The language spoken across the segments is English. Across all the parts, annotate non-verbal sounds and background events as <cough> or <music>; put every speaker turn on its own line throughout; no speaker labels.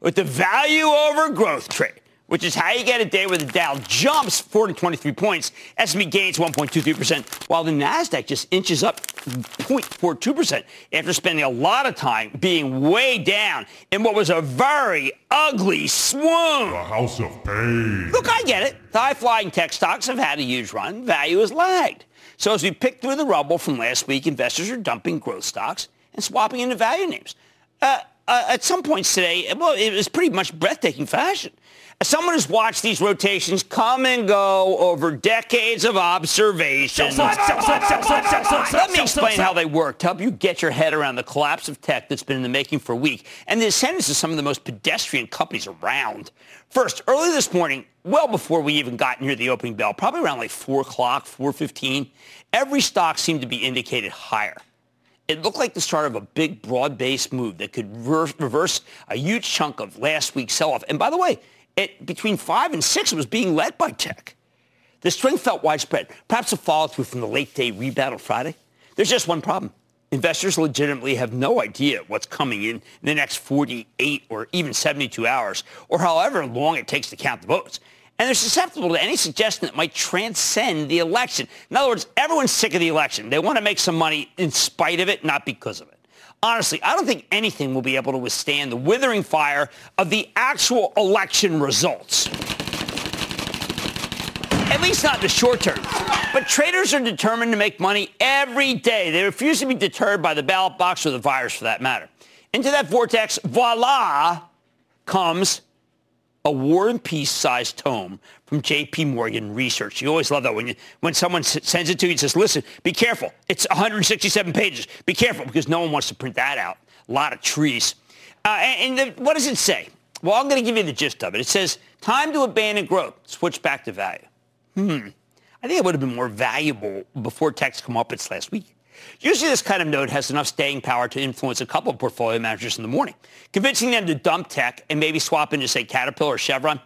with the value over growth trade, which is how you get a day where the Dow jumps 423 points, S&P gains 1.23%, while the Nasdaq just inches up 0.42% after spending a lot of time being way down in what was a very ugly swoon.
The house of pain.
Look, I get it. The high-flying tech stocks have had a huge run. Value has lagged. So as we pick through the rubble from last week, investors are dumping growth stocks and swapping into value names. Uh, uh, at some points today, well, it was pretty much breathtaking fashion. As someone who's watched these rotations come and go over decades of observation, let me explain how they work to help you get your head around the collapse of tech that's been in the making for a week and the ascendance of some of the most pedestrian companies around. First, early this morning, well before we even got near the opening bell, probably around like 4 o'clock, 4.15, every stock seemed to be indicated higher it looked like the start of a big broad-based move that could reverse a huge chunk of last week's sell-off. And by the way, it, between 5 and 6, it was being led by tech. The strength felt widespread, perhaps a follow-through from the late-day on Friday. There's just one problem. Investors legitimately have no idea what's coming in, in the next 48 or even 72 hours, or however long it takes to count the votes and they're susceptible to any suggestion that might transcend the election. In other words, everyone's sick of the election. They want to make some money in spite of it, not because of it. Honestly, I don't think anything will be able to withstand the withering fire of the actual election results. At least not in the short term. But traders are determined to make money every day. They refuse to be deterred by the ballot box or the virus for that matter. Into that vortex, voila, comes a War and Peace sized tome from J.P. Morgan Research. You always love that when you, when someone sends it to you and says, listen, be careful. It's 167 pages. Be careful because no one wants to print that out. A lot of trees. Uh, and, and the, what does it say? Well, I'm going to give you the gist of it. It says, time to abandon growth. Switch back to value. Hmm. I think it would have been more valuable before tech's come up its last week. Usually this kind of note has enough staying power to influence a couple of portfolio managers in the morning, convincing them to dump tech and maybe swap into, say, Caterpillar or Chevron.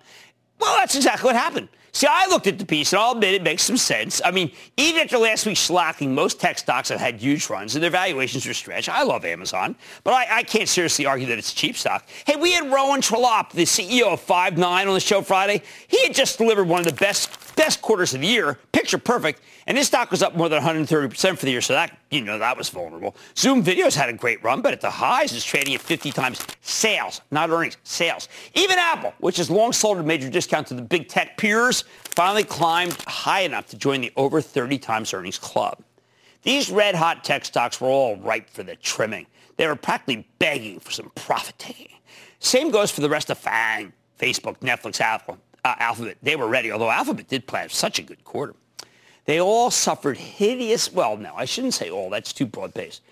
Well, that's exactly what happened. See, I looked at the piece, and I'll admit it makes some sense. I mean, even after last week's slacking, most tech stocks have had huge runs, and their valuations are stretched. I love Amazon, but I, I can't seriously argue that it's a cheap stock. Hey, we had Rowan Trollope, the CEO of Five9, on the show Friday. He had just delivered one of the best best quarters of the year, picture perfect, and his stock was up more than 130% for the year, so that, you know, that was vulnerable. Zoom Videos had a great run, but at the highs is trading at 50 times sales, not earnings, sales. Even Apple, which has long sold a major discount to the big tech peers, finally climbed high enough to join the over 30 times earnings club. These red-hot tech stocks were all ripe for the trimming. They were practically begging for some profit taking. Same goes for the rest of FANG, Facebook, Netflix, Apple, uh, Alphabet. They were ready, although Alphabet did plan such a good quarter. They all suffered hideous, well, no, I shouldn't say all. That's too broad-based.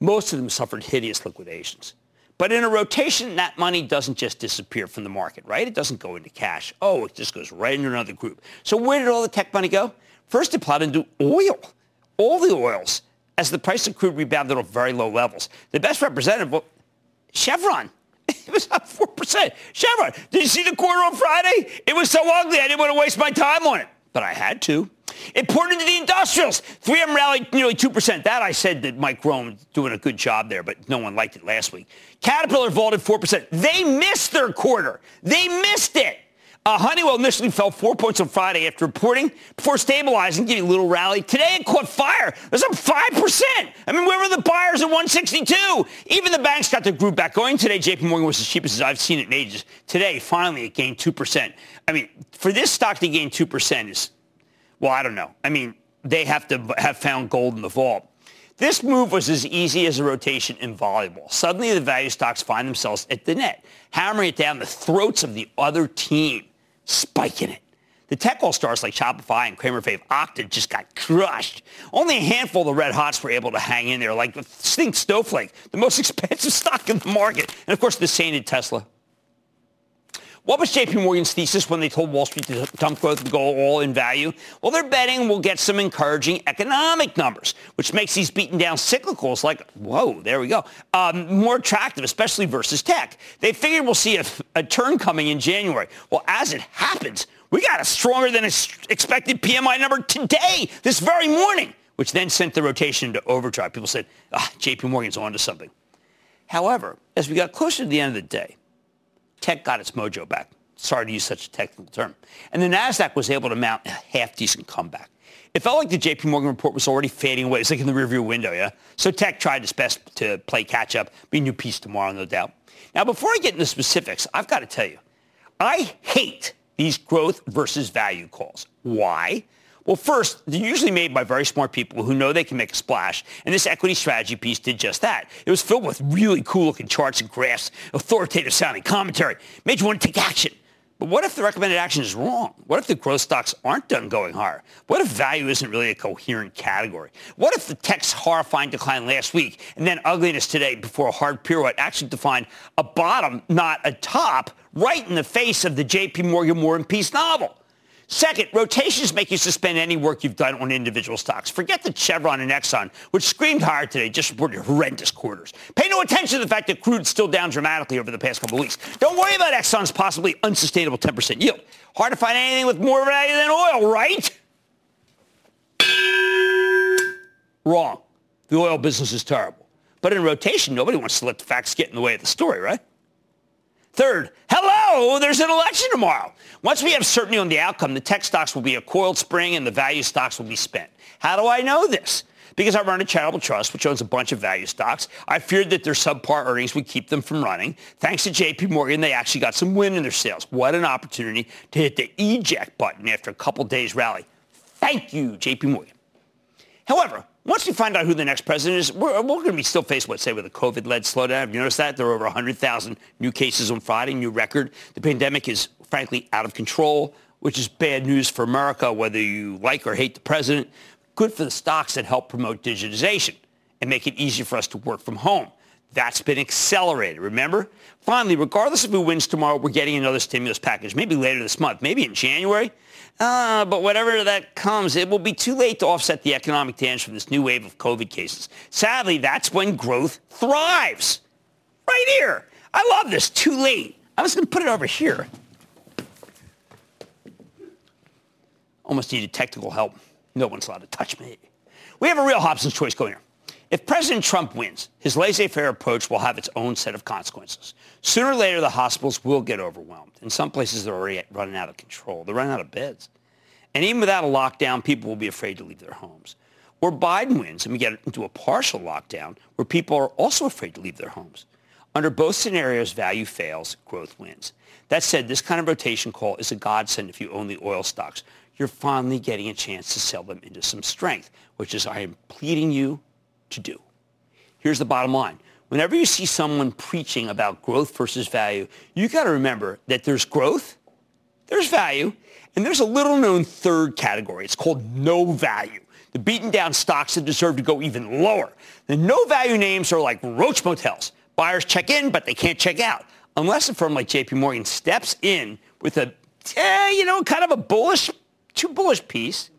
Most of them suffered hideous liquidations. But in a rotation, that money doesn't just disappear from the market, right? It doesn't go into cash. Oh, it just goes right into another group. So where did all the tech money go? First, it plowed into oil. All the oils, as the price of crude rebounded off very low levels. The best representative, well, Chevron. It was up 4%. Chevron, did you see the quarter on Friday? It was so ugly, I didn't want to waste my time on it. But I had to. Important to the industrials. 3M rallied nearly 2%. That I said that Mike Roman doing a good job there, but no one liked it last week. Caterpillar vaulted 4%. They missed their quarter. They missed it. Uh, Honeywell initially fell four points on Friday after reporting before stabilizing, getting a little rally. Today it caught fire. It was up 5%. I mean, where were the buyers at 162? Even the banks got their group back going today. JP Morgan was as cheap as I've seen it in ages. Today, finally, it gained 2%. I mean, for this stock to gain 2% is, well, I don't know. I mean, they have to have found gold in the vault. This move was as easy as a rotation in volleyball. Suddenly, the value stocks find themselves at the net, hammering it down the throats of the other team spiking it. The tech all-stars like Shopify and Cramer Fave Okta just got crushed. Only a handful of the red hots were able to hang in there, like the Stink Snowflake, the most <laughs> expensive stock in the market. And of course, the sainted Tesla. What was JP Morgan's thesis when they told Wall Street to dump growth and go all in value? Well, they're betting we'll get some encouraging economic numbers, which makes these beaten down cyclicals like, whoa, there we go, um, more attractive, especially versus tech. They figured we'll see a, a turn coming in January. Well, as it happens, we got a stronger than expected PMI number today, this very morning, which then sent the rotation into overdrive. People said, ah, JP Morgan's onto something. However, as we got closer to the end of the day, tech got its mojo back. Sorry to use such a technical term. And the NASDAQ was able to mount a half-decent comeback. It felt like the JP Morgan report was already fading away. It's like in the rearview window, yeah? So tech tried its best to play catch-up. Be a new piece tomorrow, no doubt. Now, before I get into specifics, I've got to tell you, I hate these growth versus value calls. Why? Well, first, they're usually made by very smart people who know they can make a splash, and this equity strategy piece did just that. It was filled with really cool-looking charts and graphs, authoritative-sounding commentary, made you want to take action. But what if the recommended action is wrong? What if the growth stocks aren't done going higher? What if value isn't really a coherent category? What if the tech's horrifying decline last week and then ugliness today before a hard pirouette actually defined a bottom, not a top, right in the face of the J.P. Morgan War and Peace novel? Second, rotations make you suspend any work you've done on individual stocks. Forget the Chevron and Exxon, which screamed higher today, just reported horrendous quarters. Pay no attention to the fact that crude's still down dramatically over the past couple weeks. Don't worry about Exxon's possibly unsustainable 10% yield. Hard to find anything with more value than oil, right? Wrong. The oil business is terrible. But in rotation, nobody wants to let the facts get in the way of the story, right? Third, hello, there's an election tomorrow. Once we have certainty on the outcome, the tech stocks will be a coiled spring and the value stocks will be spent. How do I know this? Because I run a charitable trust, which owns a bunch of value stocks. I feared that their subpar earnings would keep them from running. Thanks to JP Morgan, they actually got some wind in their sails. What an opportunity to hit the eject button after a couple days rally. Thank you, JP Morgan. However, once we find out who the next president is, we're, we're going to be still faced, let's say, with a COVID-led slowdown. Have you noticed that? There are over 100,000 new cases on Friday, new record. The pandemic is, frankly, out of control, which is bad news for America, whether you like or hate the president. Good for the stocks that help promote digitization and make it easier for us to work from home. That's been accelerated, remember? Finally, regardless of who wins tomorrow, we're getting another stimulus package, maybe later this month, maybe in January. Uh, but whatever that comes, it will be too late to offset the economic damage from this new wave of COVID cases. Sadly, that's when growth thrives. Right here. I love this. Too late. I was going to put it over here. Almost needed technical help. No one's allowed to touch me. We have a real Hobson's choice going here. If President Trump wins, his laissez-faire approach will have its own set of consequences. Sooner or later, the hospitals will get overwhelmed. In some places, they're already running out of control. They're running out of beds. And even without a lockdown, people will be afraid to leave their homes. Or Biden wins and we get into a partial lockdown where people are also afraid to leave their homes. Under both scenarios, value fails, growth wins. That said, this kind of rotation call is a godsend if you own the oil stocks. You're finally getting a chance to sell them into some strength, which is I am pleading you to do. Here's the bottom line. Whenever you see someone preaching about growth versus value, you got to remember that there's growth, there's value, and there's a little known third category. It's called no value. The beaten down stocks that deserve to go even lower. The no value names are like roach motels. Buyers check in, but they can't check out. Unless a firm like JP Morgan steps in with a, eh, you know, kind of a bullish, too bullish piece,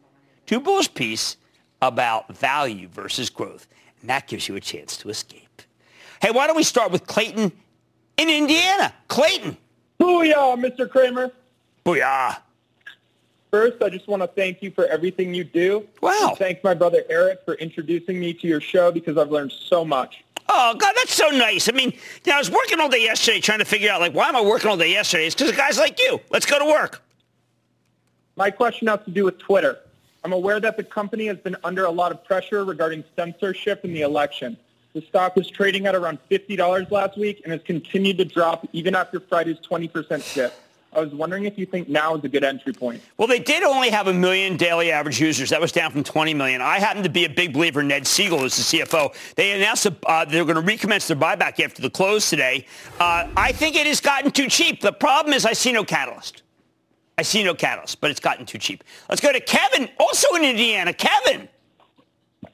too bullish piece about value versus growth. And that gives you a chance to escape. Hey, why don't we start with Clayton in Indiana. Clayton.
Booyah, Mr. Cramer.
Booyah.
First, I just want to thank you for everything you do.
Wow.
And thank my brother Eric for introducing me to your show because I've learned so much.
Oh, God, that's so nice. I mean, you know, I was working all day yesterday trying to figure out, like, why am I working all day yesterday? It's because of guys like you. Let's go to work.
My question has to do with Twitter. I'm aware that the company has been under a lot of pressure regarding censorship in the election. The stock was trading at around $50 last week and has continued to drop even after Friday's 20% dip. I was wondering if you think now is a good entry point.
Well, they did only have a million daily average users. That was down from 20 million. I happen to be a big believer in Ned Segal as the CFO. They announced uh, they're going to recommence their buyback after the close today. Uh, I think it has gotten too cheap. The problem is I see no catalyst. I see no catalyst, but it's gotten too cheap. Let's go to Kevin, also in Indiana. Kevin.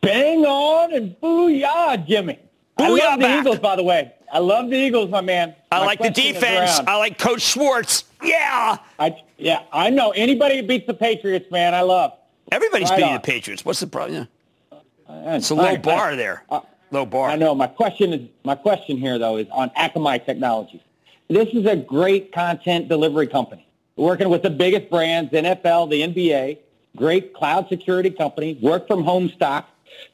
Bang on and booyah, Jimmy.
Booyah
I love the
back.
Eagles, by the way. I love the Eagles, my man.
I
My
like the defense. I like Coach Schwartz. Yeah.
I, yeah, I know. Anybody who beats the Patriots, man, I love.
Everybody's
Right
beating
on.
the Patriots. What's the problem?
Uh,
It's a low
I- I-
bar there.
I-
low bar.
I know. My question is my question here though is on Akamai Technologies. This is a great content delivery company working with the biggest brands, NFL, the NBA, great cloud security company, work from home stock.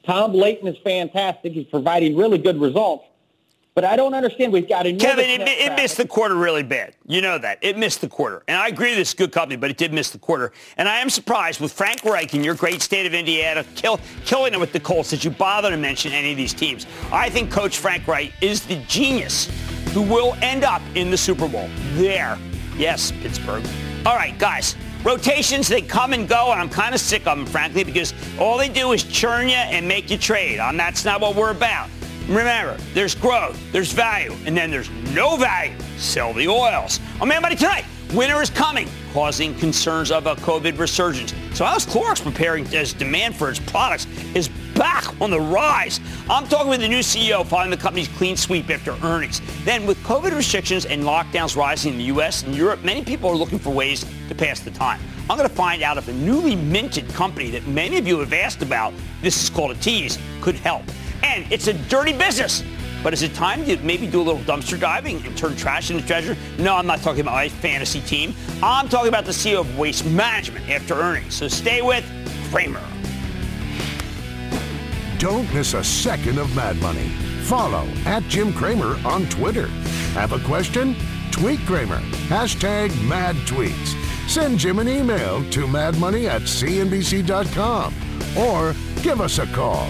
Tom Leighton is fantastic. He's providing really good results. But I don't understand. We've got a
Kevin, it, it missed the quarter really bad. You know that. It missed the quarter. And I agree this is a good company, but it did miss the quarter. And I am surprised with Frank Reich in your great state of Indiana kill, killing it with the Colts that you bother to mention any of these teams. I think Coach Frank Reich is the genius who will end up in the Super Bowl. There. Yes, Pittsburgh. All right, guys. Rotations, they come and go, and I'm kind of sick of them, frankly, because all they do is churn you and make you trade. And that's not what we're about. Remember, there's growth, there's value, and then there's no value. Sell the oils. On Mad Money tonight, winter is coming, causing concerns of a COVID resurgence. So how's Clorox preparing as demand for its products is back on the rise? I'm talking with the new CEO following the company's clean sweep after earnings. Then with COVID restrictions and lockdowns rising in the U.S. and Europe, many people are looking for ways to pass the time. I'm going to find out if a newly minted company that many of you have asked about, this is called a tease, could help. And it's a dirty business. But is it time to maybe do a little dumpster diving and turn trash into treasure? No, I'm not talking about my fantasy team. I'm talking about the CEO of Waste Management after earnings. So stay with Cramer.
Don't miss a second of Mad Money. Follow at Jim Cramer on Twitter. Have a question? Tweet Cramer. Hashtag mad tweets. Send Jim an email to madmoney at cnbc.com or give us a call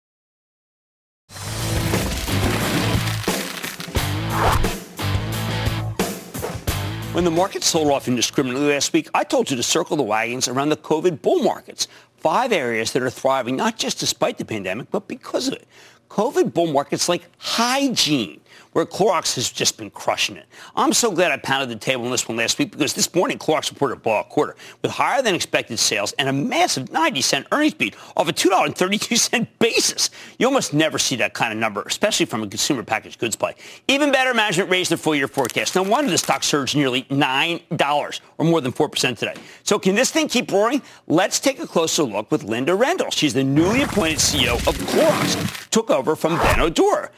When the market sold off indiscriminately last week, I told you to circle the wagons around the COVID bull markets. Five areas that are thriving, not just despite the pandemic, but because of it. COVID bull markets like hygiene, where Clorox has just been crushing it. I'm so glad I pounded the table on this one last week because this morning Clorox reported a blowout quarter with higher than expected sales and a massive 90 cent earnings beat off a $2.32 basis. You almost never see that kind of number, especially from a consumer packaged goods play. Even better, management raised their full year forecast. No wonder the stock surged nearly $9 or more than 4% today. So can this thing keep roaring? Let's take a closer look with Linda Rendle. She's the newly appointed CEO of Clorox. Took over from Benno Dorer.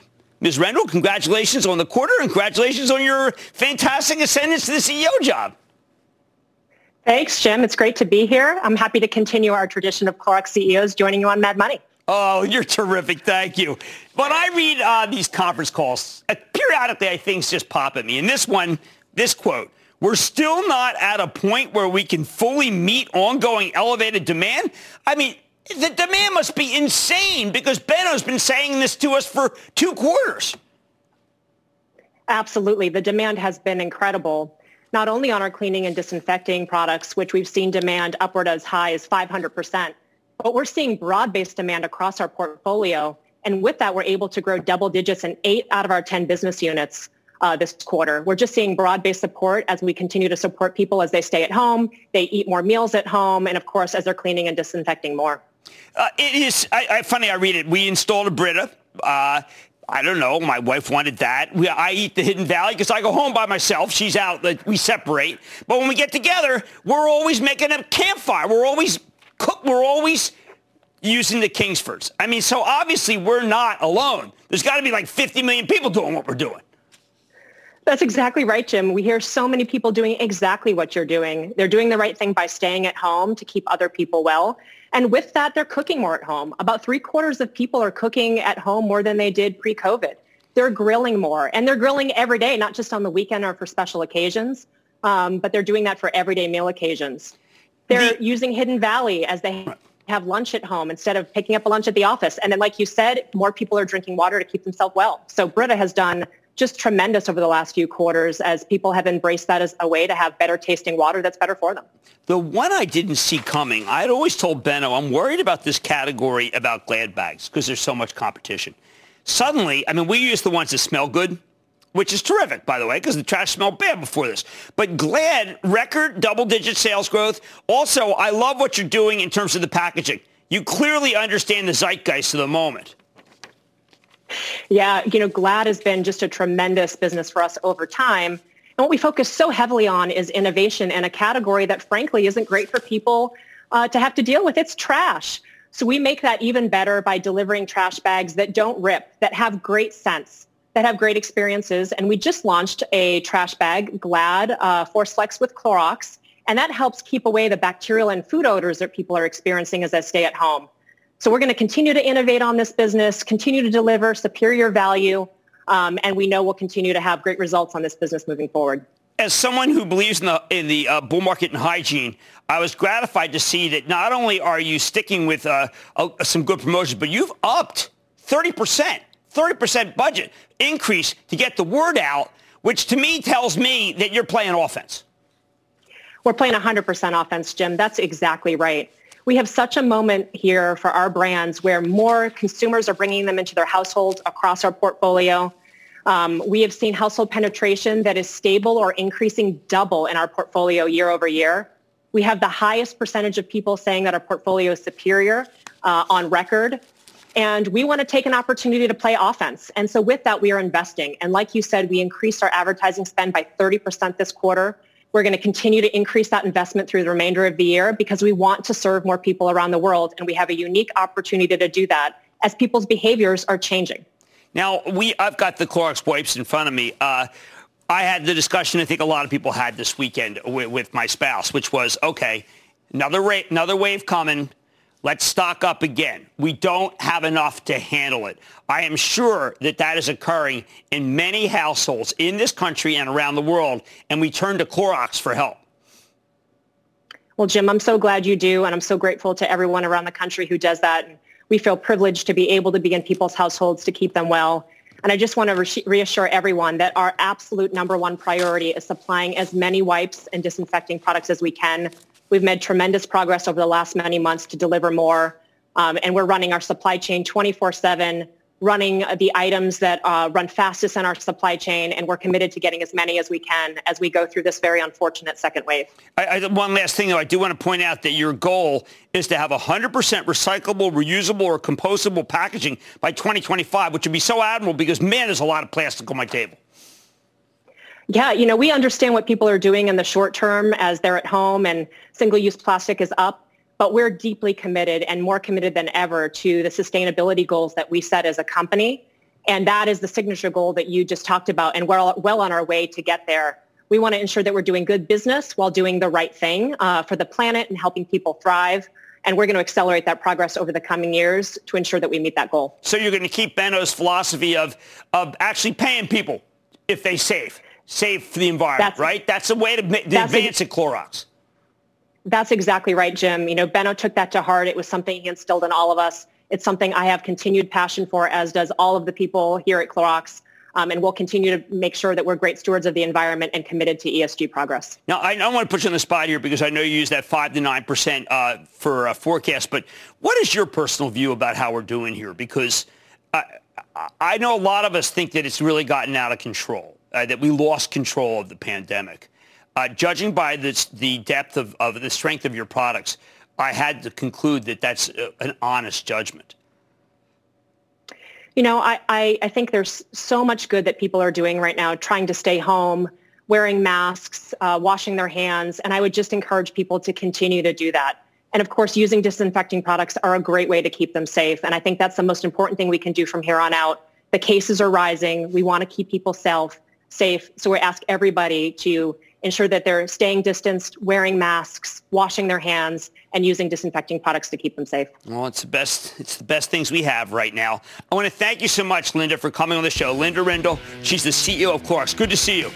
Ms. Rendle, congratulations on the quarter and congratulations on your fantastic ascendance to the CEO job.
Thanks, Jim. It's great to be here. I'm happy to continue our tradition of Clorox CEOs joining you on Mad Money.
Oh, you're terrific. Thank you. When I read uh, these conference calls, uh, periodically I things just pop at me. And this one, this quote, we're still not at a point where we can fully meet ongoing elevated demand. I mean, the demand must be insane because Benno's been saying this to us for two quarters.
Absolutely. The demand has been incredible, not only on our cleaning and disinfecting products, which we've seen demand upward as high as 500%, but we're seeing broad-based demand across our portfolio. And with that, we're able to grow double digits in eight out of our 10 business units uh, this quarter. We're just seeing broad-based support as we continue to support people as they stay at home, they eat more meals at home, and of course, as they're cleaning and disinfecting more.
Uh, it is I, I, funny. I read it. We installed a Brita. Uh, I don't know. My wife wanted that. We, I eat the Hidden Valley because I go home by myself. She's out. We separate. But when we get together, we're always making a campfire. We're always cook. We're always using the Kingsfords. I mean, so obviously we're not alone. There's got to be like 50 million people doing what we're doing.
That's exactly right, Jim. We hear so many people doing exactly what you're doing. They're doing the right thing by staying at home to keep other people well. And with that, they're cooking more at home. About three quarters of people are cooking at home more than they did pre-COVID. They're grilling more and they're grilling every day, not just on the weekend or for special occasions, um, but they're doing that for everyday meal occasions. They're the- using Hidden Valley as they have lunch at home instead of picking up a lunch at the office. And then, like you said, more people are drinking water to keep themselves well. So Brita has done just tremendous over the last few quarters as people have embraced that as a way to have better tasting water that's better for them.
The one I didn't see coming, I had always told Benno, I'm worried about this category about Glad bags because there's so much competition. Suddenly, I mean, we use the ones that smell good, which is terrific, by the way, because the trash smelled bad before this. But Glad, record double-digit sales growth. Also, I love what you're doing in terms of the packaging. You clearly understand the zeitgeist of the moment.
Yeah, you know, Glad has been just a tremendous business for us over time. And what we focus so heavily on is innovation in a category that frankly isn't great for people uh, to have to deal with. It's trash. So we make that even better by delivering trash bags that don't rip, that have great scents, that have great experiences. And we just launched a trash bag, Glad uh, Force Flex with Clorox. And that helps keep away the bacterial and food odors that people are experiencing as they stay at home. So we're going to continue to innovate on this business, continue to deliver superior value, um, and we know we'll continue to have great results on this business moving forward.
As someone who believes in the, in the uh, bull market and hygiene, I was gratified to see that not only are you sticking with uh, uh, some good promotions, but you've upped 30%, 30% budget increase to get the word out, which to me tells me that you're playing offense.
We're playing 100% offense, Jim. That's exactly right we have such a moment here for our brands where more consumers are bringing them into their households across our portfolio. Um, we have seen household penetration that is stable or increasing double in our portfolio year over year. We have the highest percentage of people saying that our portfolio is superior uh, on record. And we want to take an opportunity to play offense. And so with that, we are investing. And like you said, we increased our advertising spend by 30% this quarter. We're going to continue to increase that investment through the remainder of the year because we want to serve more people around the world. And we have a unique opportunity to do that as people's behaviors are changing.
Now, we I've got the Clorox wipes in front of me. Uh, I had the discussion I think a lot of people had this weekend with, with my spouse, which was, okay, another, ra- another wave coming. Let's stock up again. We don't have enough to handle it. I am sure that that is occurring in many households in this country and around the world, and we turn to Clorox for help.
Well, Jim, I'm so glad you do, and I'm so grateful to everyone around the country who does that. We feel privileged to be able to be in people's households to keep them well. And I just want to reassure everyone that our absolute number one priority is supplying as many wipes and disinfecting products as we can. We've made tremendous progress over the last many months to deliver more. Um, and we're running our supply chain 24-7 running the items that uh, run fastest in our supply chain, and we're committed to getting as many as we can as we go through this very unfortunate second wave.
I, I, one last thing, though, I do want to point out that your goal is to have 100% recyclable, reusable, or compostable packaging by 2025, which would be so admirable because, man, there's a lot of plastic on my table.
Yeah, you know, we understand what people are doing in the short term as they're at home and single-use plastic is up but we're deeply committed and more committed than ever to the sustainability goals that we set as a company. And that is the signature goal that you just talked about. And we're well on our way to get there. We want to ensure that we're doing good business while doing the right thing uh, for the planet and helping people thrive. And we're going to accelerate that progress over the coming years to ensure that we meet that goal.
So you're going to keep Benno's philosophy of, of actually paying people if they save, save for the environment, that's, right? That's a way to, to advance a, at Clorox.
That's exactly right, Jim. You know, Benno took that to heart. It was something he instilled in all of us. It's something I have continued passion for, as does all of the people here at Clorox. Um, and we'll continue to make sure that we're great stewards of the environment and committed to ESG progress.
Now, I don't want to put you on the spot here because I know you use that 5 to 9% uh, for a forecast, but what is your personal view about how we're doing here? Because I, I know a lot of us think that it's really gotten out of control, uh, that we lost control of the pandemic. Uh, judging by this, the depth of, of the strength of your products, I had to conclude that that's a, uh, an honest judgment.
You know, I, I, I, think there's so much good that people are doing right now, trying to stay home, wearing masks, uh, washing their hands, and I would just encourage people to continue to do that. And of course, using disinfecting products are a great way to keep them safe. And I think that's the most important thing we can do from here on out. The cases are rising. We want to keep people safe. Safe. So we ask everybody to ensure that they're staying distanced, wearing masks, washing their hands, and using disinfecting products to keep them safe.
Well, it's the best. It's the best things we have right now. I want to thank you so much, Linda, for coming on the show. Linda Rendle, she's the CEO of Clorox. Good to see you.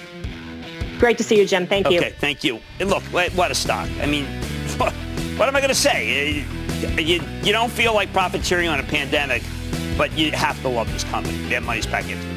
Great to see you, Jim. Thank you.
Okay, thank you. And look, what a stock. I mean, <laughs> what am I going to say? You, you don't feel like profiteering on a pandemic, but you have to love this company. Get money's back into it.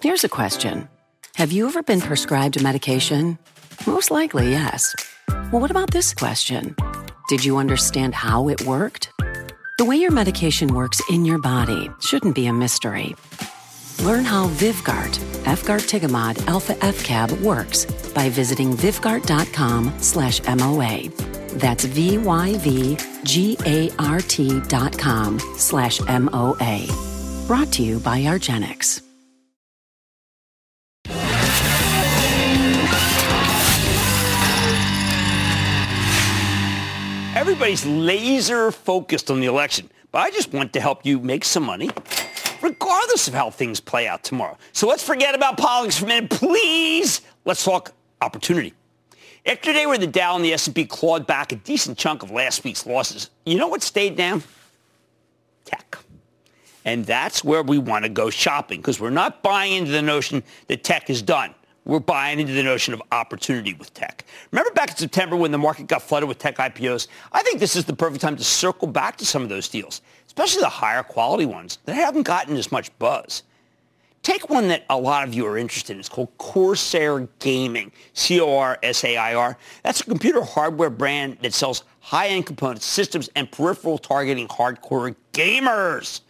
Here's a question Have you ever been prescribed a medication? Most likely, yes. Well, what about this question? Did you understand how it worked? The way your medication works in your body shouldn't be a mystery. Learn how Vyvgart, efgartigimod alpha FCAB works by visiting vyvgart.com slash MOA. That's V-Y-V-G-A-R-T dot com slash M-O-A. Brought to you by argenx.
Everybody's laser focused on the election, but I just want to help you make some money regardless of how things play out tomorrow. So let's forget about politics for a minute, please. Let's talk opportunity. After today where the Dow and the S&P clawed back a decent chunk of last week's losses, you know what stayed down? Tech. And that's where we want to go shopping because we're not buying into the notion that tech is done we're buying into the notion of opportunity with tech. Remember back in September when the market got flooded with tech IPOs? I think this is the perfect time to circle back to some of those deals, especially the higher quality ones that haven't gotten as much buzz. Take one that a lot of you are interested in. It's called Corsair Gaming, C-O-R-S-A-I-R. That's a computer hardware brand that sells high-end components, systems, and peripheral targeting hardcore gamers.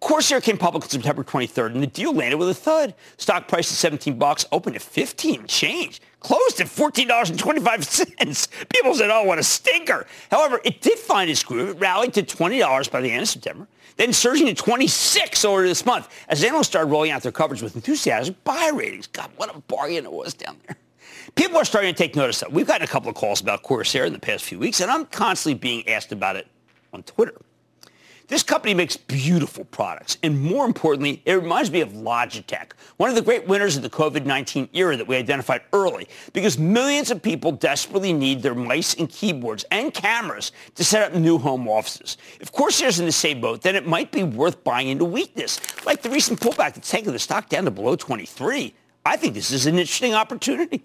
Corsair came public on September 23rd, and the deal landed with a thud. Stock price at 17 bucks, opened at 15 change, closed at $14.25. People said, oh, what a stinker. However, it did find its groove. It rallied to $20 by the end of September, then surging to 26 over this month as analysts started rolling out their coverage with enthusiasm buy ratings. God, what a bargain it was down there. People are starting to take notice of it. We've gotten a couple of calls about Corsair in the past few weeks, and I'm constantly being asked about it on Twitter. This company makes beautiful products. And more importantly, it reminds me of Logitech, one of the great winners of the COVID-19 era that we identified early, because millions of people desperately need their mice and keyboards and cameras to set up new home offices. If Corsair's in the same boat, then it might be worth buying into weakness, like the recent pullback that's taken the stock down to below 23. I think this is an interesting opportunity.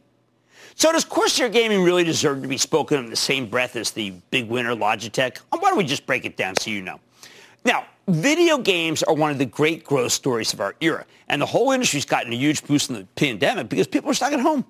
So does Corsair Gaming really deserve to be spoken in the same breath as the big winner Logitech? Why don't we just break it down so you know? Now, video games are one of the great growth stories of our era, and the whole industry's gotten a huge boost in the pandemic because people are stuck at home.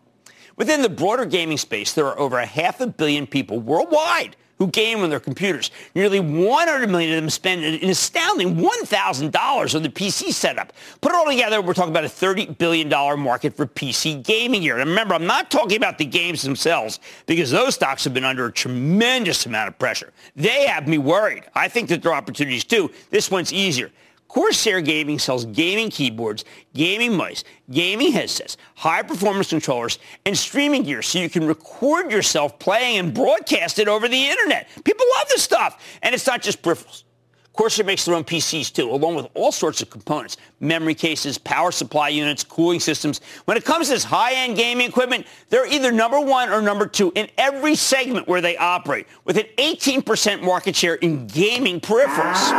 Within the broader gaming space, there are over a half a billion people worldwide who game on their computers. Nearly 100 million of them spend an astounding $1,000 on the PC setup. Put it all together, we're talking about a $30 billion market for PC gaming here. And remember, I'm not talking about the games themselves because those stocks have been under a tremendous amount of pressure. They have me worried. I think that there are opportunities too. This one's easier. Corsair Gaming sells gaming keyboards, gaming mice, gaming headsets, high-performance controllers, and streaming gear so you can record yourself playing and broadcast it over the internet. People love this stuff. And it's not just peripherals. Corsair makes their own PCs too, along with all sorts of components, memory cases, power supply units, cooling systems. When it comes to this high-end gaming equipment, they're either number one or number two in every segment where they operate, with an 18% market share in gaming peripherals.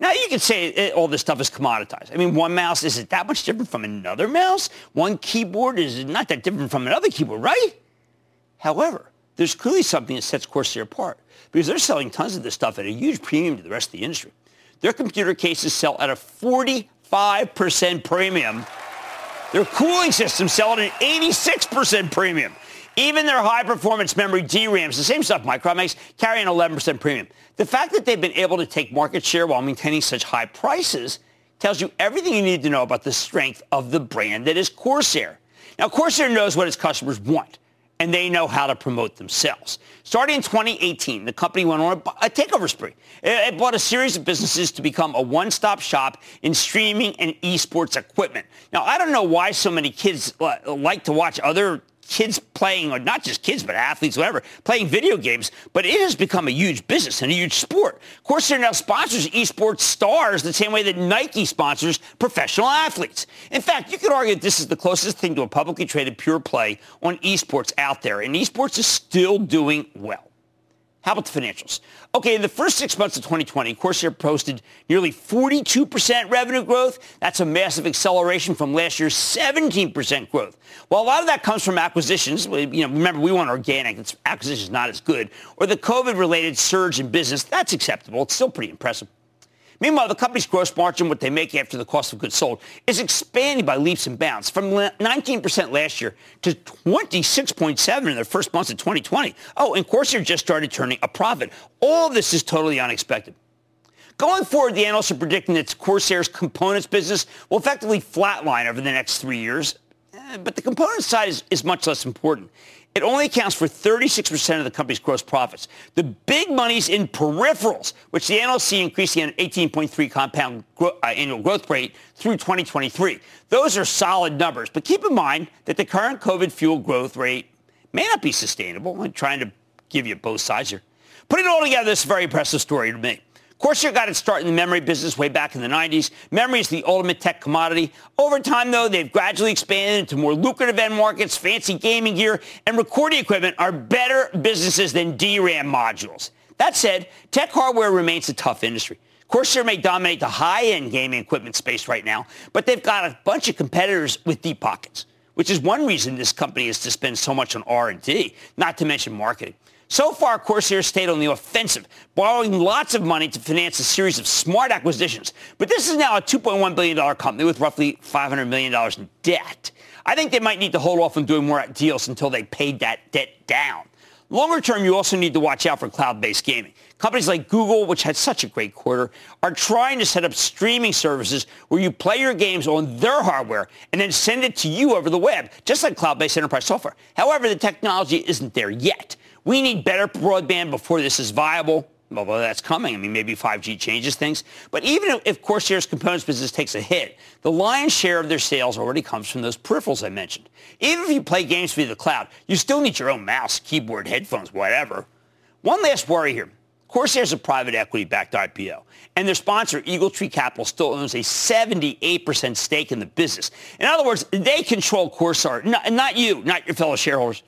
Now you can say it, all this stuff is commoditized. I mean, one mouse is it that much different from another mouse? One keyboard is not that different from another keyboard, right? However, there's clearly something that sets Corsair apart because they're selling tons of this stuff at a huge premium to the rest of the industry. Their computer cases sell at a 45% premium. Their cooling systems sell at an 86% premium. Even their high-performance memory DRAMs, the same stuff Micron makes, carry an 11% premium. The fact that they've been able to take market share while maintaining such high prices tells you everything you need to know about the strength of the brand that is Corsair. Now, Corsair knows what its customers want, and they know how to promote themselves. Starting in 2018, the company went on a, takeover spree. It, bought a series of businesses to become a one-stop shop in streaming and esports equipment. Now, I don't know why so many kids like to watch other kids playing, or not just kids, but athletes, whatever, playing video games. But it has become a huge business and a huge sport. Of course, Corsair now sponsors esports stars the same way that Nike sponsors professional athletes. In fact, you could argue that this is the closest thing to a publicly traded pure play on esports out there. And esports is still doing well. How about the financials? Okay, in the first six months of 2020, Corsair posted nearly 42% revenue growth. That's a massive acceleration from last year's 17% growth. While a lot of that comes from acquisitions, you know, remember we want organic, acquisitions not as good, or the COVID-related surge in business, that's acceptable. It's still pretty impressive. Meanwhile, the company's gross margin, what they make after the cost of goods sold, is expanding by leaps and bounds from 19% last year to 26.7 in the first months of 2020. Oh, and Corsair just started turning a profit. All this is totally unexpected. Going forward, the analysts are predicting that Corsair's components business will effectively flatline over the next three years. Eh, but the components side is, is much less important. It only accounts for 36% of the company's gross profits. The big money's in peripherals, which the see increasing at an 18.3 compound gro- uh, annual growth rate through 2023. Those are solid numbers, but keep in mind that the current COVID-fueled growth rate may not be sustainable. I'm trying to give you both sides here. Putting it all together, this is a very impressive story to me. Corsair got its start in the memory business way back in the 90s. Memory is the ultimate tech commodity. Over time, though, they've gradually expanded into more lucrative end markets. Fancy gaming gear and recording equipment are better businesses than DRAM modules. That said, tech hardware remains a tough industry. Corsair may dominate the high-end gaming equipment space right now, but they've got a bunch of competitors with deep pockets. which is one reason this company is to spend so much on R&D, not to mention marketing. So far, Corsair stayed on the offensive, borrowing lots of money to finance a series of smart acquisitions. But this is now a $2.1 billion company with roughly $500 million in debt. I think they might need to hold off on doing more deals until they paid that debt down. Longer term, you also need to watch out for cloud-based gaming. Companies like Google, which had such a great quarter, are trying to set up streaming services where you play your games on their hardware and then send it to you over the web, just like cloud-based enterprise software. However, the technology isn't there yet. We need better broadband before this is viable. Although that's coming. I mean, maybe 5G changes things. But even if Corsair's components business takes a hit, the lion's share of their sales already comes from those peripherals I mentioned. Even if you play games via the cloud, you still need your own mouse, keyboard, headphones, whatever. One last worry here. Corsair's a private equity-backed IPO, and their sponsor, Eagle Tree Capital, still owns a 78% stake in the business. In other words, they control Corsair, not, not you, not your fellow shareholders.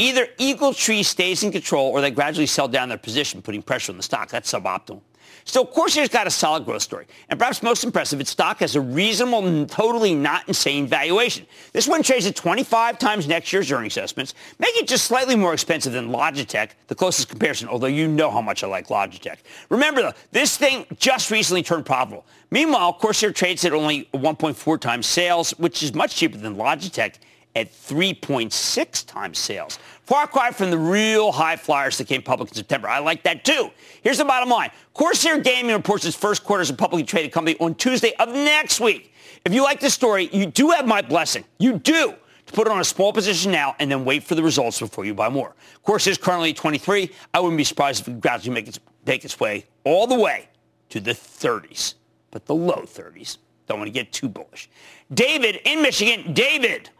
Either Eagle Tree stays in control or they gradually sell down their position, putting pressure on the stock. That's suboptimal. Still, Corsair's got a solid growth story. And perhaps most impressive, its stock has a reasonable and totally not insane valuation. This one trades at 25 times next year's earnings estimates, making it just slightly more expensive than Logitech, the closest comparison, although you know how much I like Logitech. Remember, though, this thing just recently turned profitable. Meanwhile, Corsair trades at only 1.4 times sales, which is much cheaper than Logitech at 3.6 times sales. Far cry from the real high flyers that came public in September. I like that too. Here's the bottom line. Corsair Gaming reports its first quarter as a publicly traded company on Tuesday of next week. If you like this story, you do have my blessing. You do. To put it on a small position now and then wait for the results before you buy more. Corsair is currently 23. I wouldn't be surprised if it gradually make its, make its way all the way to the 30s, but the low 30s. Don't want to get too bullish. David in Michigan. David.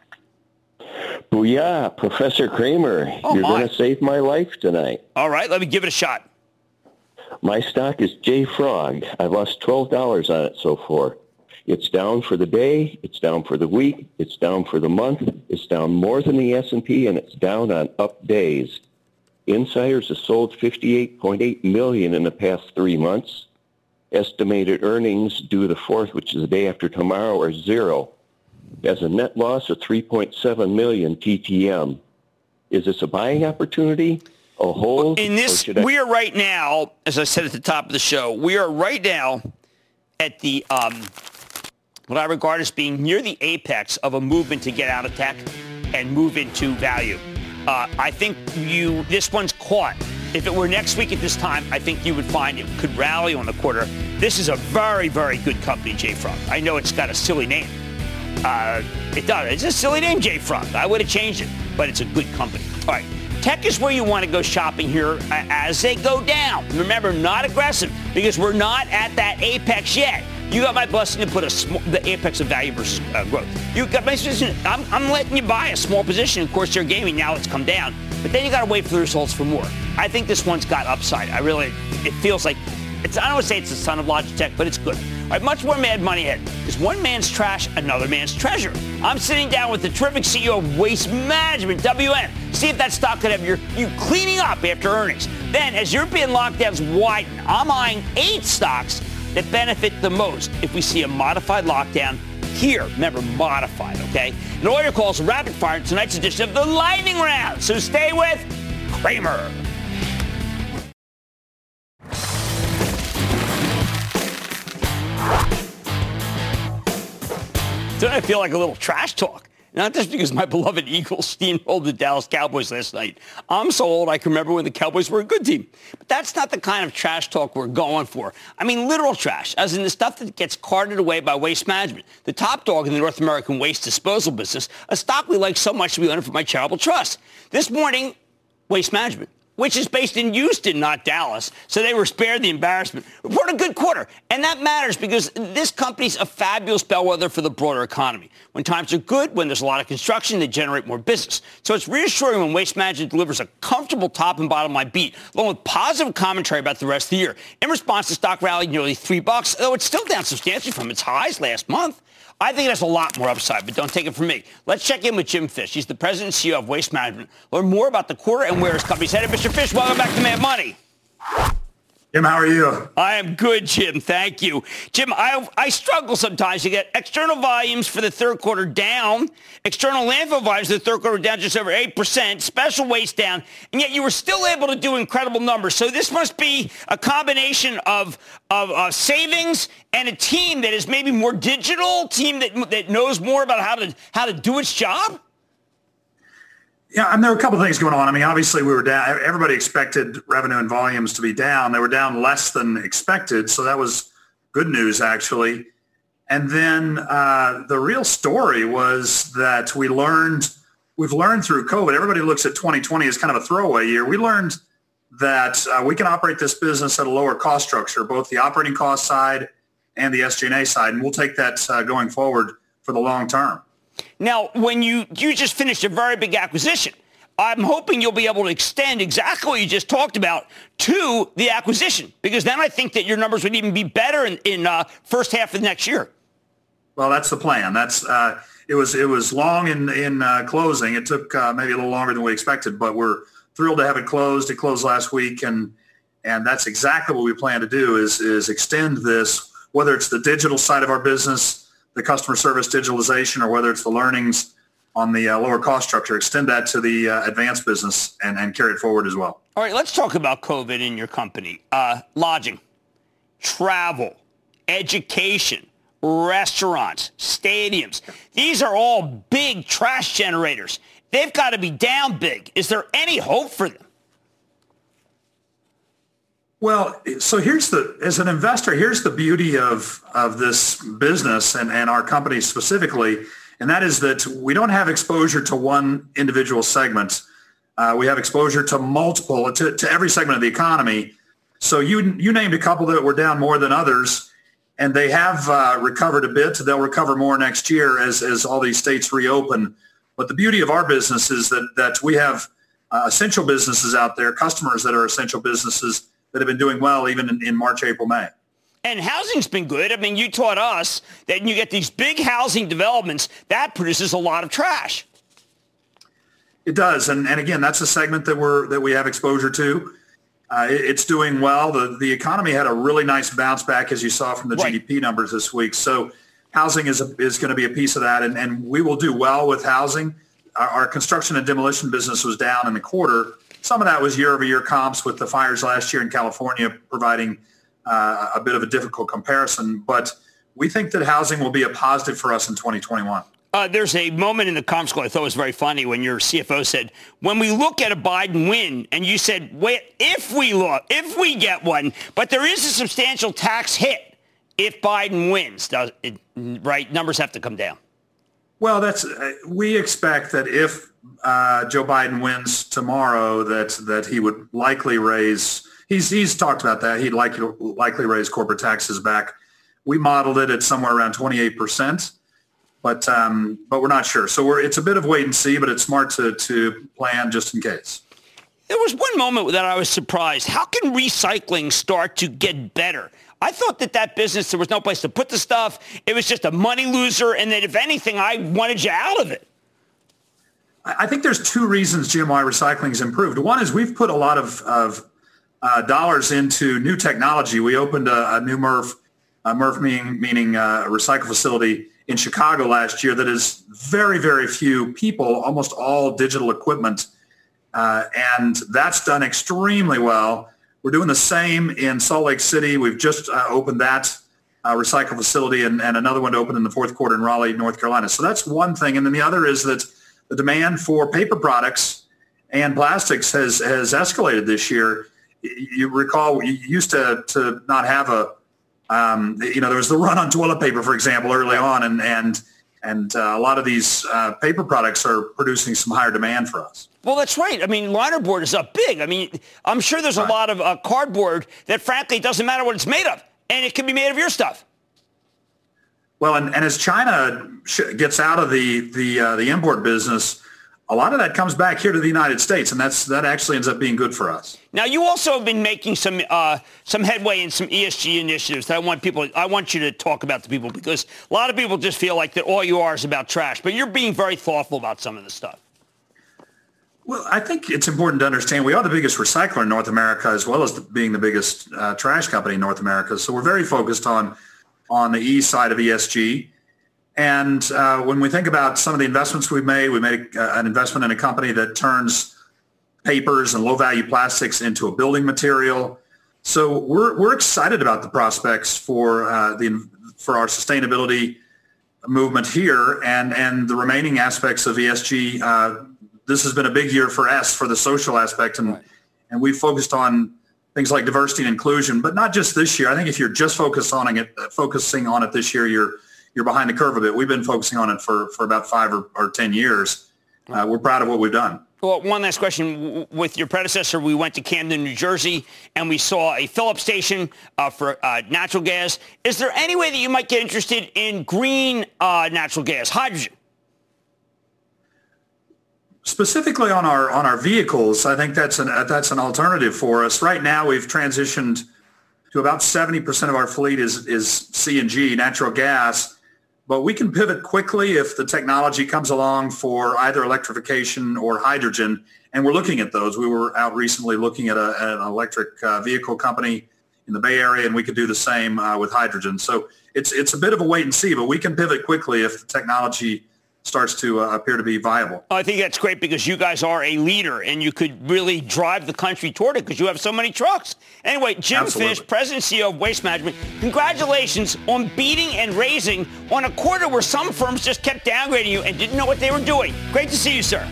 Booyah, Professor Cramer.
Oh,
You're going to save my life tonight.
All right, let me give it a shot.
My stock is JFrog. I lost $12 on it so far. It's down for the day. It's down for the week. It's down for the month. It's down more than the S&P, and it's down on up days. Insiders have sold 58.8 million in the past three months. Estimated earnings due the fourth, which is the day after tomorrow, are zero. Has a net loss of 3.7 million TTM. Is this a buying opportunity? A hold?
In this,
I-
we are right now, as I said at the top of the show, we are right now at the um, what I regard as being near the apex of a movement to get out of tech and move into value. Uh, I think you this one's caught. If it were next week at this time, I think you would find it could rally on the quarter. This is a very, very good company, JFrog. I know it's got a silly name. Uh, it does. It's a silly name, JFrog. I would have changed it, but it's a good company. All right. Tech is where you want to go shopping here uh, as they go down. Remember, not aggressive because we're not at that apex yet. You got my blessing to put a sm- the apex of value versus uh, growth. You got my position. I'm, I'm letting you buy a small position. Of course, you're gaming now. It's come down, but then you got to wait for the results for more. I think this one's got upside. I really. It feels like it's. I don't want to say it's the son of Logitech, but it's good. All right, much more Mad Money ahead. One man's trash another man's treasure? I'm sitting down with the terrific CEO of Waste Management, WM. See if that stock could have your, you cleaning up after earnings. Then, as European lockdowns widen, I'm eyeing eight stocks that benefit the most if we see a modified lockdown here. Remember, modified, okay? And your calls rapid fire in tonight's edition of the Lightning Round. So stay with Cramer. Don't I feel like a little trash talk? Not just because my <laughs> beloved Eagles steamrolled <laughs> the Dallas Cowboys last night. I'm so old I can remember when the Cowboys were a good team. But that's not the kind of trash talk we're going for. I mean literal trash, as in the stuff that gets carted away by Waste Management, the top dog in the North American waste disposal business, a stock we like so much we own it for my charitable trust. This morning, Waste Management which is based in Houston, not Dallas. So they were spared the embarrassment. Report a good quarter. And that matters because this company's a fabulous bellwether for the broader economy. When times are good, when there's a lot of construction, they generate more business. So it's reassuring when Waste Management delivers a comfortable top and bottom line beat, along with positive commentary about the rest of the year. In response, the stock rallied nearly three bucks, though it's still down substantially from its highs last month. I think that's a lot more upside, but don't take it from me. Let's check in with Jim Fish. He's the president and CEO of Waste Management. Learn more about the quarter and where his company's headed. Mr. Fish, welcome back to Mad Money.
Jim, how are you?
I am good, Jim. Thank you. Jim, I, I struggle sometimes to get external volumes for the third quarter down, external landfill volumes for the third quarter down just over 8%, special waste down, and yet you were still able to do incredible numbers. So this must be a combination of, of uh, savings and a team that is maybe more digital, team that, that knows more about how to, how to do its job?
Yeah, and there were a couple of things going on. I mean, obviously we were down. Everybody expected revenue and volumes to be down. They were down less than expected, so that was good news actually. And then uh, the real story was that we learned. We've learned through COVID. Everybody looks at 2020 as kind of a throwaway year. We learned that uh, we can operate this business at a lower cost structure, both the operating cost side and the SG&A side, and we'll take that uh, going forward for the long term.
Now, when you you just finished a very big acquisition, I'm hoping you'll be able to extend exactly what you just talked about to the acquisition, because then I think that your numbers would even be better in, in uh, first half of next year.
Well, that's the plan. That's uh, it was it was long in in uh, closing. It took uh, maybe a little longer than we expected, but we're thrilled to have it closed. It closed last week, and and that's exactly what we plan to do is is extend this, whether it's the digital side of our business the customer service digitalization or whether it's the learnings on the uh, lower cost structure, extend that to the uh, advanced business and, and carry it forward as well.
All right, let's talk about COVID in your company. Uh, lodging, travel, education, restaurants, stadiums. These are all big trash generators. They've got to be down big. Is there any hope for them?
Well, so here's the, as an investor, here's the beauty of, of this business and, and our company specifically, and that is that we don't have exposure to one individual segment. Uh, we have exposure to multiple, to, to every segment of the economy. So you, you named a couple that were down more than others, and they have uh, recovered a bit. They'll recover more next year as, as all these states reopen. But the beauty of our business is that, that we have uh, essential businesses out there, customers that are essential businesses that have been doing well even in, in March, April, May.
And housing's been good. I mean, you taught us that you get these big housing developments, that produces a lot of trash.
It does. And, and again, that's a segment that we're that we have exposure to. Uh, it, it's doing well. The, the economy had a really nice bounce back, as you saw from the right. GDP numbers this week. So housing is, a, is going to be a piece of that. And, and we will do well with housing. Our, our construction and demolition business was down in the quarter some of that was year-over-year comps with the fires last year in California providing uh, a bit of a difficult comparison. But we think that housing will be a positive for us in 2021.
Uh, there's a moment in the conference call I thought was very funny when your CFO said, when we look at a Biden win, and you said, wait, if we look, if we get one, but there is a substantial tax hit if Biden wins, does it, right? Numbers have to come down.
Well, that's uh, we expect that if uh, Joe Biden wins tomorrow, that that he would likely raise. He's he's talked about that. He'd likely likely raise corporate taxes back. We modeled it at somewhere around 28 percent, but um, but we're not sure. So we're it's a bit of wait and see, but it's smart to to plan just in case.
There was one moment that I was surprised. How can recycling start to get better? I thought that that business, there was no place to put the stuff. It was just a money loser. And that if anything, I wanted you out of it.
I think there's two reasons, recycling has improved. One is we've put a lot of, of uh, dollars into new technology. We opened a, a new MRF, a MRF meaning, meaning uh, a recycle facility in Chicago last year that is very, very few people, almost all digital equipment. Uh, and that's done extremely well. We're doing the same in Salt Lake City. We've just uh, opened that uh, recycle facility and, and another one to open in the fourth quarter in Raleigh, North Carolina. So that's one thing. And then the other is that the demand for paper products and plastics has has escalated this year. You recall you used to to not have a um, you know there was the run on toilet paper, for example, early on, and and and uh, a lot of these uh, paper products are producing some higher demand for us.
Well, that's right. I mean, linerboard is up big. I mean, I'm sure there's right. a lot of uh, cardboard that, frankly, doesn't matter what it's made of, and it can be made of your stuff.
Well, and, and as China gets out of the the uh, the import business, a lot of that comes back here to the United States, and that's that actually ends up being good for us.
Now, you also have been making some uh, some headway in some ESG initiatives that I want people. I want you to talk about to people because a lot of people just feel like that all you are is about trash, but you're being very thoughtful about some of the stuff.
Well, I think it's important to understand we are the biggest recycler in North America, as well as the, being the biggest uh, trash company in North America. So we're very focused on on the E side of ESG. And uh, when we think about some of the investments we've made, we made an investment in a company that turns papers and low value plastics into a building material. So we're we're excited about the prospects for uh, the for our sustainability movement here and and the remaining aspects of ESG. Uh, this has been a big year for us for the social aspect, and and we focused on things like diversity and inclusion, but not just this year. I think if you're just focused on it, focusing on it this year, you're you're behind the curve a bit. We've been focusing on it for for about five or, or ten years. Uh, we're proud of what we've done.
Well, one last question. With your predecessor, we went to Camden, New Jersey, and we saw a fill-up station uh, for uh, natural gas. Is there any way that you might get interested in green uh, natural gas, hydrogen?
Specifically on our on our vehicles, I think that's an that's an alternative for us. Right now, we've transitioned to about 70% of our fleet is is CNG, natural gas, but we can pivot quickly if the technology comes along for either electrification or hydrogen, and we're looking at those. We were out recently looking at, a, an electric uh, vehicle company in the Bay Area, and we could do the same uh, with hydrogen. So it's it's a bit of a wait and see, but we can pivot quickly if the technology starts to uh, appear to be viable.
I think that's great because you guys are a leader and you could really drive the country toward it because you have so many trucks. Anyway, Jim
Absolutely.
Fish, President and CEO of Waste Management, congratulations on beating and raising on a quarter where some firms just kept downgrading you and didn't know what they were doing. Great to see you, sir.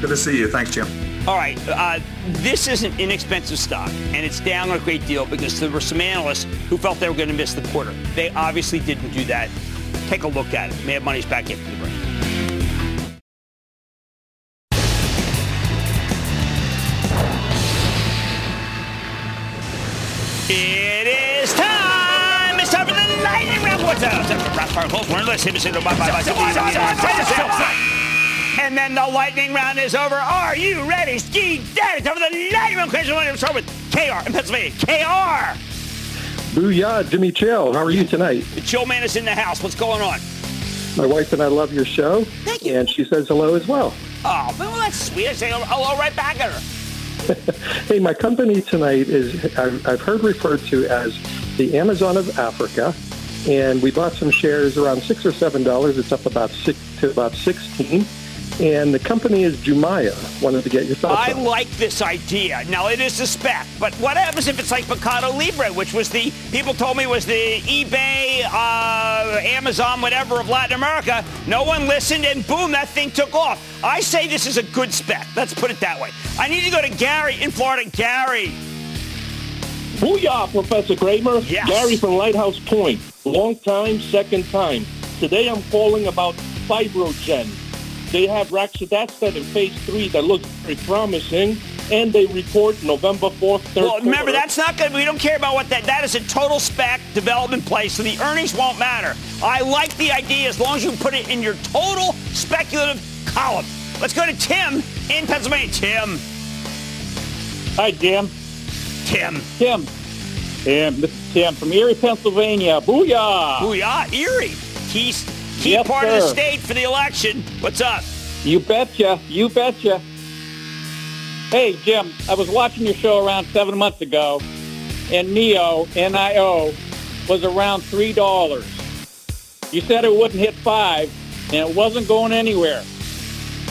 Good to see you. Thanks, Jim.
All right, uh, this is an inexpensive stock, and it's down a great deal because there were some analysts who felt they were going to miss the quarter. They obviously didn't do that. Take a look at it. Mad Money's back after the break. It is time! It's time for the lightning round. What's up? And then the lightning round is over. Are you ready? Ski Daddy, It's time for the lightning round question. We'll start with KR in Pennsylvania. KR!
Booyah, Jimmy Chill. How are you tonight?
The Chill Man is in the house. What's going on?
My wife and I love your show.
Thank you.
And she says hello as well.
Oh, well, that's sweet. I say hello right back at her. <laughs>
hey, my company tonight is I've, I've heard referred to as the Amazon of Africa, and we bought some shares around six or seven dollars. It's up about six to about sixteen. And the company is Jumia. Wanted to get your thoughts.
I
on
like this idea. Now it is a spec, but what happens if it's like Mercado Libre, which was the people told me was the eBay, uh, Amazon, whatever of Latin America? No one listened, and boom, that thing took off. I say this is a good spec. Let's put it that way. I need to go to Gary in Florida. Gary.
Booyah, Professor Cramer.
Yes.
Gary from Lighthouse Point. Long time, second time. Today I'm calling about Fibrogen. They have roxadustat in phase three that looks very promising, and they report November 4th, 3rd
Well, remember,
quarter.
that's not good. We don't care about what that. That is a total spec development play, so the earnings won't matter. I like the idea as long as you put it in your total speculative column. Let's go to Tim in Pennsylvania. Tim.
Hi, Jim.
Tim.
Tim. Tim, this is Tim from Erie, Pennsylvania. Booyah!
Booyah, Erie. Key, key
Yes,
part of the state for the election. What's up?
You betcha. You betcha. Hey, Jim, I was watching your show around seven months ago, and NIO, N-I-O, was around $3. You said it wouldn't hit five, and it wasn't going anywhere.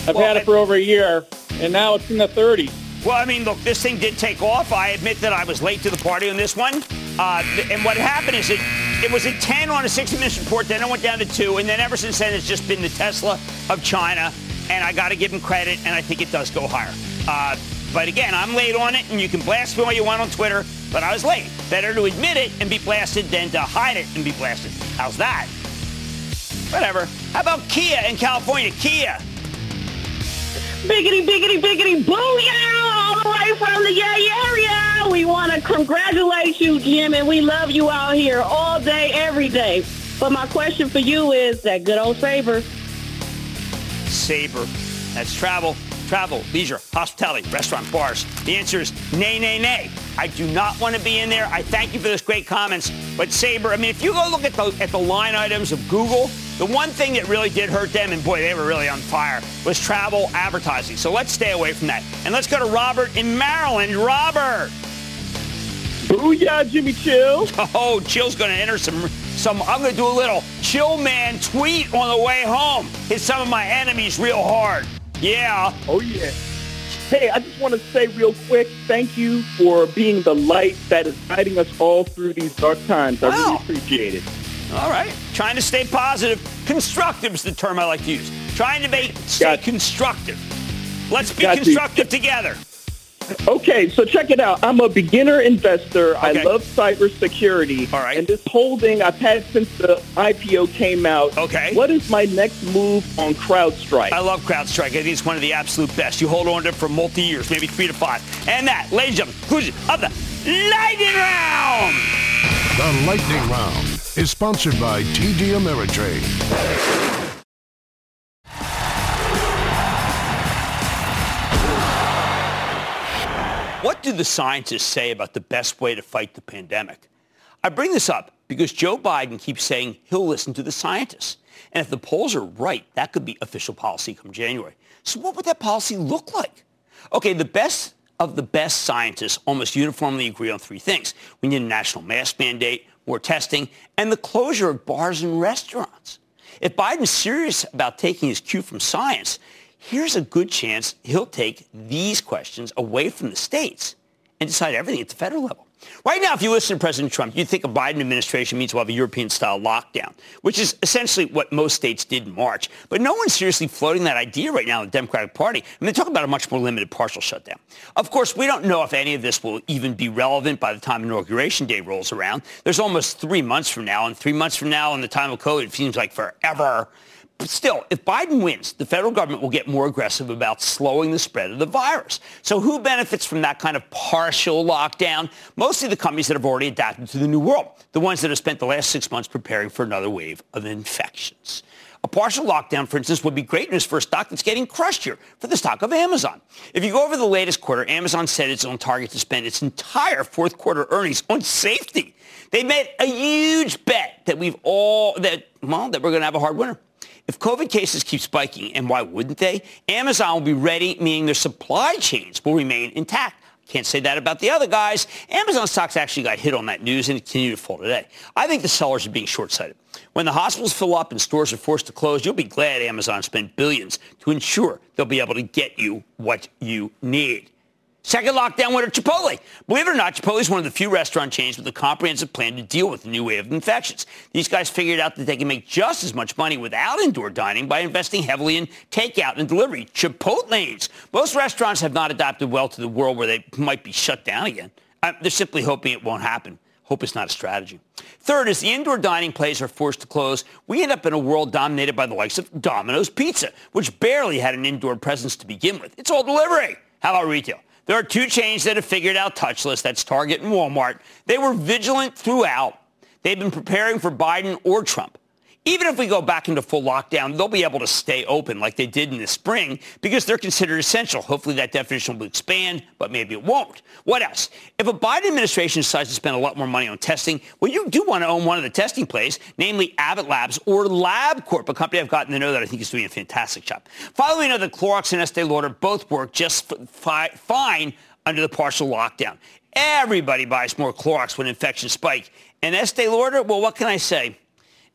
I've
Well,
had it for over a year, and now it's in the 30s.
Well, I mean, look, this thing did take off. I admit that I was late to the party on this one. Uh, and what happened is it, it was a 10 on a 60 Minutes report, then it went down to 2, and then ever since then it's just been the Tesla of China. And I got to give him credit, and I think it does go higher. Uh, but again, I'm late on it, and you can blast me all you want on Twitter, but I was late. Better to admit it and be blasted than to hide it and be blasted. How's that? Whatever. How about Kia in California? Kia.
Biggity, biggity, biggity, booyah! From the Yay area. We want to congratulate you, Jim, and we love you out here all day, every day. But my question for you is that good old Sabre.
Sabre. That's travel, travel, leisure, hospitality, restaurant, bars. The answer is nay, nay, nay. I do not want to be in there. I thank you for those great comments. But Sabre, I mean, if you go look at the at the line items of Google, The one thing that really did hurt them, and boy, they were really on fire, was travel advertising. So let's stay away from that. And let's go to Robert in Maryland. Robert.
Booyah, Jimmy Chill. <laughs>
Oh, Chill's going to enter some, some, I'm going to do a little Chill Man tweet on the way home. Hit some of my enemies real hard. Yeah.
Oh, yeah. Hey, I just want to say real quick, thank you for being the light that is guiding us all through these dark times. I really appreciate it.
All right. Trying to stay positive. Constructive is the term I like to use. Trying to be, stay constructive. Let's be
Got you.
constructive together.
Okay, so check it out. I'm a beginner investor. I love cybersecurity. All right. And this holding I've had since the IPO came out.
Okay.
What is my next move on CrowdStrike?
I love CrowdStrike. I think it's one of the absolute best. You hold on to it for multi years, maybe three to five. And that, ladies and gentlemen, conclusion of the lightning round.
The Lightning Round is sponsored by TD Ameritrade.
What do the scientists say about the best way to fight the pandemic? I bring this up because Joe Biden keeps saying he'll listen to the scientists. And if the polls are right, that could be official policy come January. So what would that policy look like? Okay, the best of the best scientists almost uniformly agree on three things. We need a national mask mandate, more testing, and the closure of bars and restaurants. If Biden's serious about taking his cue from science, here's a good chance he'll take these questions away from the states and decide everything at the federal level. Right now, if you listen to President Trump, you'd think a Biden administration means we'll have a European-style lockdown, which is essentially what most states did in March. But no one's seriously floating that idea right now in the Democratic Party. I mean, they talk about a much more limited partial shutdown. Of course, we don't know if any of this will even be relevant by the time Inauguration Day rolls around. There's almost three months from now, and three months from now in the time of COVID, it seems like forever. Still, if Biden wins, the federal government will get more aggressive about slowing the spread of the virus. So who benefits from that kind of partial lockdown? Mostly the companies that have already adapted to the new world, the ones that have spent the last six months preparing for another wave of infections. A partial lockdown, for instance, would be great news for a stock that's getting crushed here, for the stock of Amazon. If you go over the latest quarter, Amazon said it's on target to spend its entire fourth quarter earnings on safety. They made a huge bet that we've all, that, well, that we're going to have a hard winter. If COVID cases keep spiking, and why wouldn't they? Amazon will be ready, meaning their supply chains will remain intact. Can't say that about the other guys. Amazon stocks actually got hit on that news and continue to fall today. I think the sellers are being short-sighted. When the hospitals fill up and stores are forced to close, you'll be glad Amazon spent billions to ensure they'll be able to get you what you need. Second lockdown winner, Chipotle. Believe it or not, Chipotle is one of the few restaurant chains with a comprehensive plan to deal with the new wave of infections. These guys figured out that they can make just as much money without indoor dining by investing heavily in takeout and delivery. Chipotlanes. Most restaurants have not adapted well to the world where they might be shut down again. They're simply hoping it won't happen. Hope it's not a strategy. Third, as the indoor dining places are forced to close, we end up in a world dominated by the likes of Domino's Pizza, which barely had an indoor presence to begin with. It's all delivery. How about retail? There are two chains that have figured out touchless. That's Target and Walmart. They were vigilant throughout. They've been preparing for Biden or Trump. Even if we go back into full lockdown, they'll be able to stay open like they did in the spring because they're considered essential. Hopefully that definition will expand, but maybe it won't. What else? If a Biden administration decides to spend a lot more money on testing, well, you do want to own one of the testing plays, namely Abbott Labs or LabCorp, a company I've gotten to know that I think is doing a fantastic job. Finally, we know that Clorox and Estee Lauder both work just fi- fine under the partial lockdown. Everybody buys more Clorox when infections spike. And Estee Lauder, well, what can I say?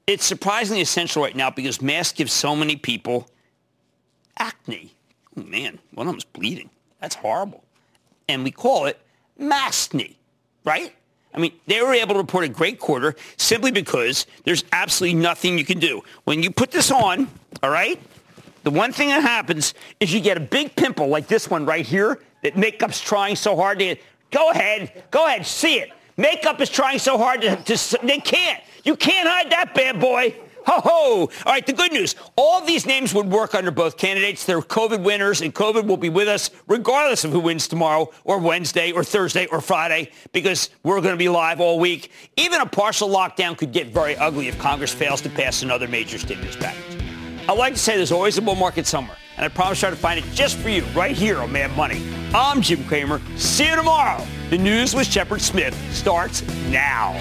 It's surprisingly essential right now because masks give so many people acne. Oh, man, one of them's bleeding. That's horrible. And we call it maskne, right? I mean, they were able to report a great quarter simply because there's absolutely nothing you can do. When you put this on, all right, the one thing that happens is you get a big pimple like this one right here that makeup's trying so hard to get. Go ahead. Go ahead. See it. Makeup is trying so hard to, to they can't. You can't hide that bad boy. Ho ho! All right, the good news. All these names would work under both candidates. They're COVID winners, and COVID will be with us regardless of who wins tomorrow or Wednesday or Thursday or Friday because we're going to be live all week. Even a partial lockdown could get very ugly if Congress fails to pass another major stimulus package. I like to say there's always a bull market somewhere, and I promise try to find it just for you right here on Mad Money. I'm Jim Cramer. See you tomorrow. The news with Shepard Smith starts now.